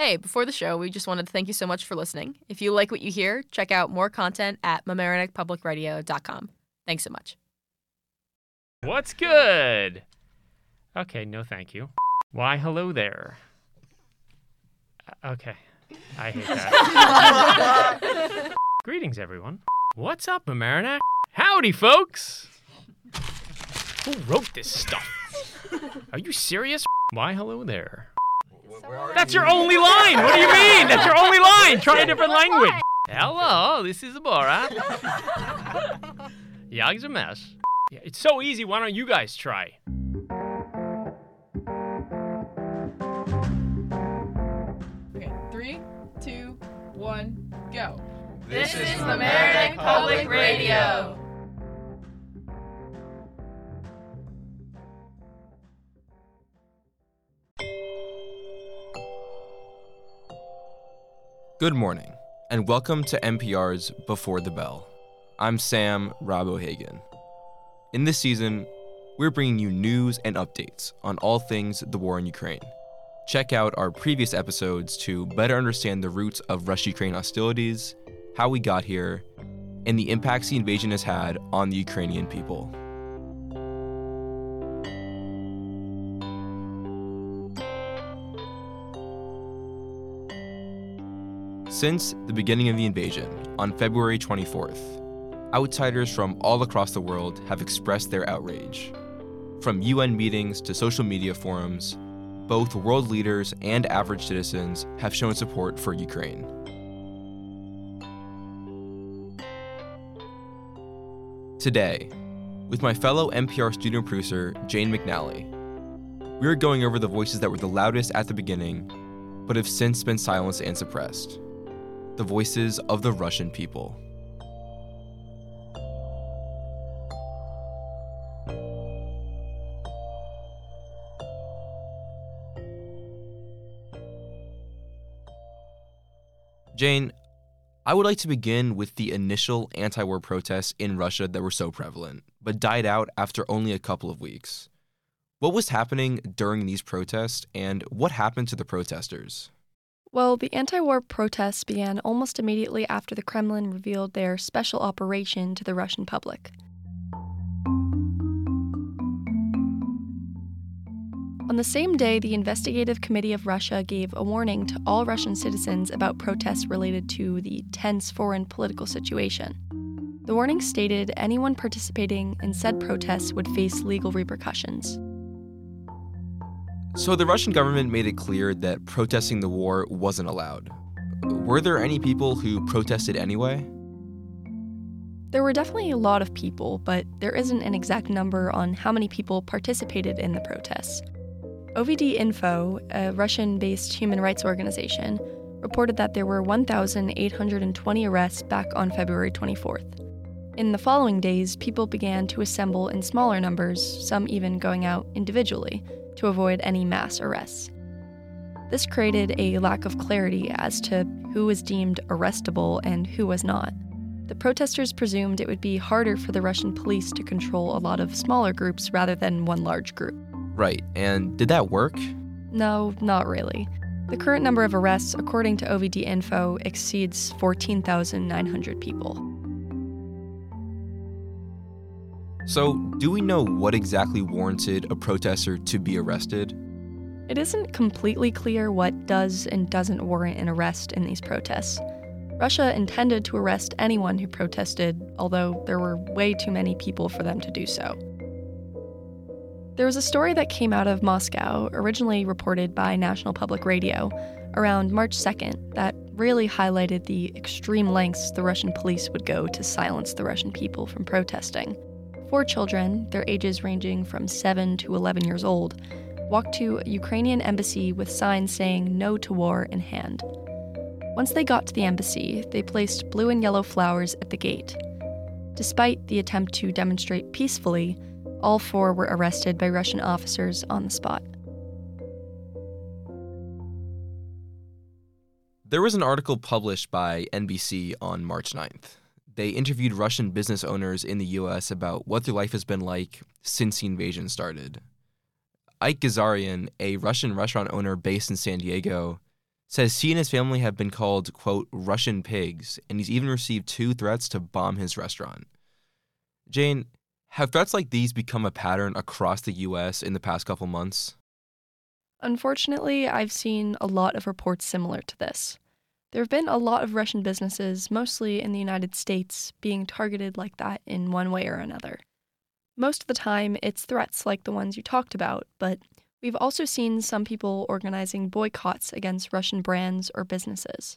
Hey, before the show, we just wanted to thank you so much for listening. If you like what you hear, check out more content at mamaroneckpublicradio.com. Thanks so much. What's good? Okay, no thank you. Why, hello there. Uh, Okay, I hate that. Greetings, everyone. What's up, Mamaroneck? Howdy, folks! Who wrote this stuff? Are you serious? Why, hello there. That's your only line! What do you mean? That's your only line! Try a different language! Hello, this is Borat. Yag's a mess. Yeah, it's so easy. Why don't you guys try? Okay, three, two, one, go. This is Mamaroneck Public Radio. Good morning, and welcome to NPR's Before the Bell. I'm Sam Rob O'Hagan. In this season, we're bringing you news and updates on all things the war in Ukraine. Check out our previous episodes to better understand the roots of Russia Ukraine hostilities, how we got here, and the impacts the invasion has had on the Ukrainian people. Since the beginning of the invasion, on February 24th, outsiders from all across the world have expressed their outrage. From UN meetings to social media forums, both world leaders and average citizens have shown support for Ukraine. Today, with my fellow NPR student producer, Jane McNally, we are going over the voices that were the loudest at the beginning, but have since been silenced and suppressed the voices of the Russian people. Jane, I would like to begin with the initial anti war protests in Russia that were so prevalent, but died out after only a couple of weeks. What was happening during these protests, and what happened to the protesters? Well, the anti war protests began almost immediately after the Kremlin revealed their special operation to the Russian public. On the same day, the Investigative Committee of Russia gave a warning to all Russian citizens about protests related to the tense foreign political situation. The warning stated anyone participating in said protests would face legal repercussions. So the Russian government made it clear that protesting the war wasn't allowed. Were there any people who protested anyway? There were definitely a lot of people, but there isn't an exact number on how many people participated in the protests. OVD Info, a Russian based human rights organization, reported that there were 1,820 arrests back on February 24th. In the following days, people began to assemble in smaller numbers, some even going out individually, to avoid any mass arrests. This created a lack of clarity as to who was deemed arrestable and who was not. The protesters presumed it would be harder for the Russian police to control a lot of smaller groups rather than one large group. Right, and did that work? No, not really. The current number of arrests, according to OVD Info, exceeds 14,900 people. So, do we know what exactly warranted a protester to be arrested? It isn't completely clear what does and doesn't warrant an arrest in these protests. Russia intended to arrest anyone who protested, although there were way too many people for them to do so. There was a story that came out of Moscow, originally reported by National Public Radio, around March 2nd, that really highlighted the extreme lengths the Russian police would go to silence the Russian people from protesting. Four children, their ages ranging from 7 to 11 years old, walked to a Ukrainian embassy with signs saying no to war in hand. Once they got to the embassy, they placed blue and yellow flowers at the gate. Despite the attempt to demonstrate peacefully, all four were arrested by Russian officers on the spot. There was an article published by NBC on March 9th. They interviewed Russian business owners in the US about what their life has been like since the invasion started. Ike Gazarian, a Russian restaurant owner based in San Diego, says he and his family have been called, quote, Russian pigs, and he's even received two threats to bomb his restaurant. Jane, have threats like these become a pattern across the US in the past couple months? Unfortunately, I've seen a lot of reports similar to this. There have been a lot of Russian businesses, mostly in the United States, being targeted like that in one way or another. Most of the time, it's threats like the ones you talked about, but we've also seen some people organizing boycotts against Russian brands or businesses.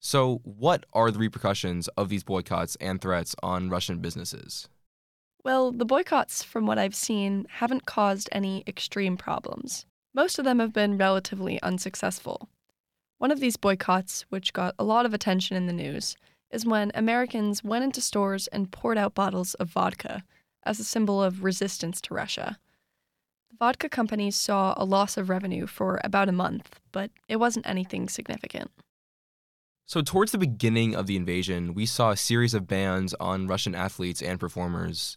So, what are the repercussions of these boycotts and threats on Russian businesses? Well, the boycotts, from what I've seen, haven't caused any extreme problems. Most of them have been relatively unsuccessful. One of these boycotts, which got a lot of attention in the news, is when Americans went into stores and poured out bottles of vodka as a symbol of resistance to Russia. The vodka companies saw a loss of revenue for about a month, but it wasn't anything significant. So, towards the beginning of the invasion, we saw a series of bans on Russian athletes and performers.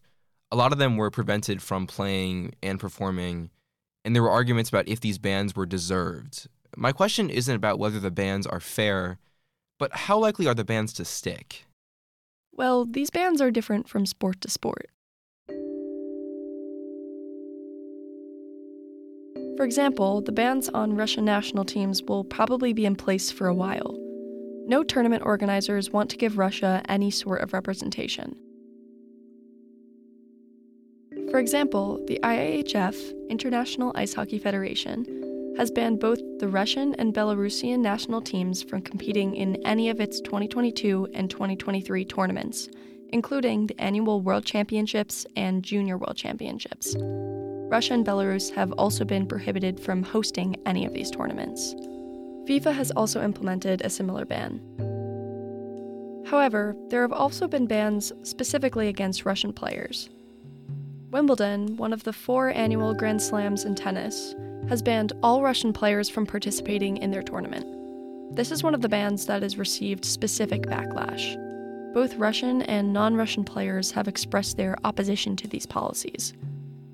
A lot of them were prevented from playing and performing, and there were arguments about if these bans were deserved. My question isn't about whether the bans are fair, but how likely are the bans to stick? Well, these bans are different from sport to sport. For example, the bans on Russian national teams will probably be in place for a while. No tournament organizers want to give Russia any sort of representation. For example, the IIHF, International Ice Hockey Federation, has banned both the Russian and Belarusian national teams from competing in any of its 2022 and 2023 tournaments, including the annual World Championships and Junior World Championships. Russia and Belarus have also been prohibited from hosting any of these tournaments. FIFA has also implemented a similar ban. However, there have also been bans specifically against Russian players. Wimbledon, one of the four annual Grand Slams in tennis, has banned all Russian players from participating in their tournament. This is one of the bans that has received specific backlash. Both Russian and non Russian players have expressed their opposition to these policies.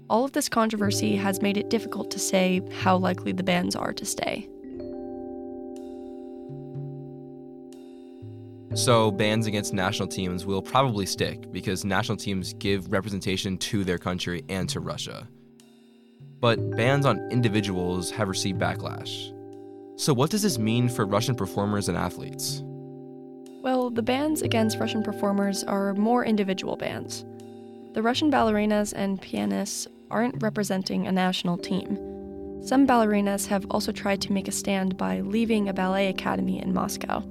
All of this controversy has made it difficult to say how likely the bans are to stay. So, bans against national teams will probably stick because national teams give representation to their country and to Russia. But bans on individuals have received backlash. So, what does this mean for Russian performers and athletes? Well, the bans against Russian performers are more individual bans. The Russian ballerinas and pianists aren't representing a national team. Some ballerinas have also tried to make a stand by leaving a ballet academy in Moscow.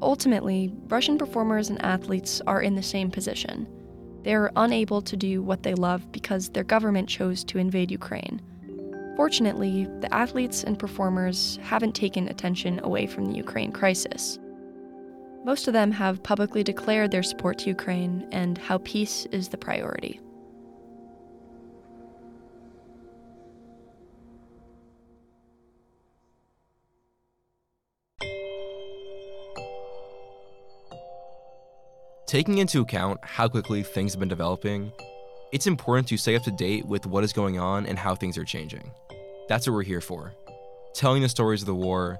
Ultimately, Russian performers and athletes are in the same position. They are unable to do what they love because their government chose to invade Ukraine. Fortunately, the athletes and performers haven't taken attention away from the Ukraine crisis. Most of them have publicly declared their support to Ukraine and how peace is the priority. Taking into account how quickly things have been developing, it's important to stay up to date with what is going on and how things are changing. That's what we're here for telling the stories of the war,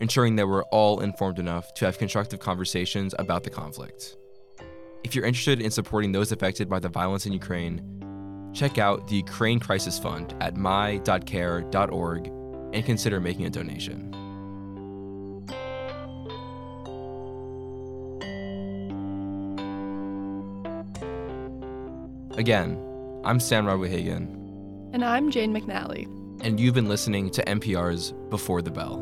ensuring that we're all informed enough to have constructive conversations about the conflict. If you're interested in supporting those affected by the violence in Ukraine, check out the Ukraine Crisis Fund at my.care.org and consider making a donation. Again, I'm Sam Rodway-Hagan, And I'm Jane McNally. and you've been listening to NPR's Before the Bell.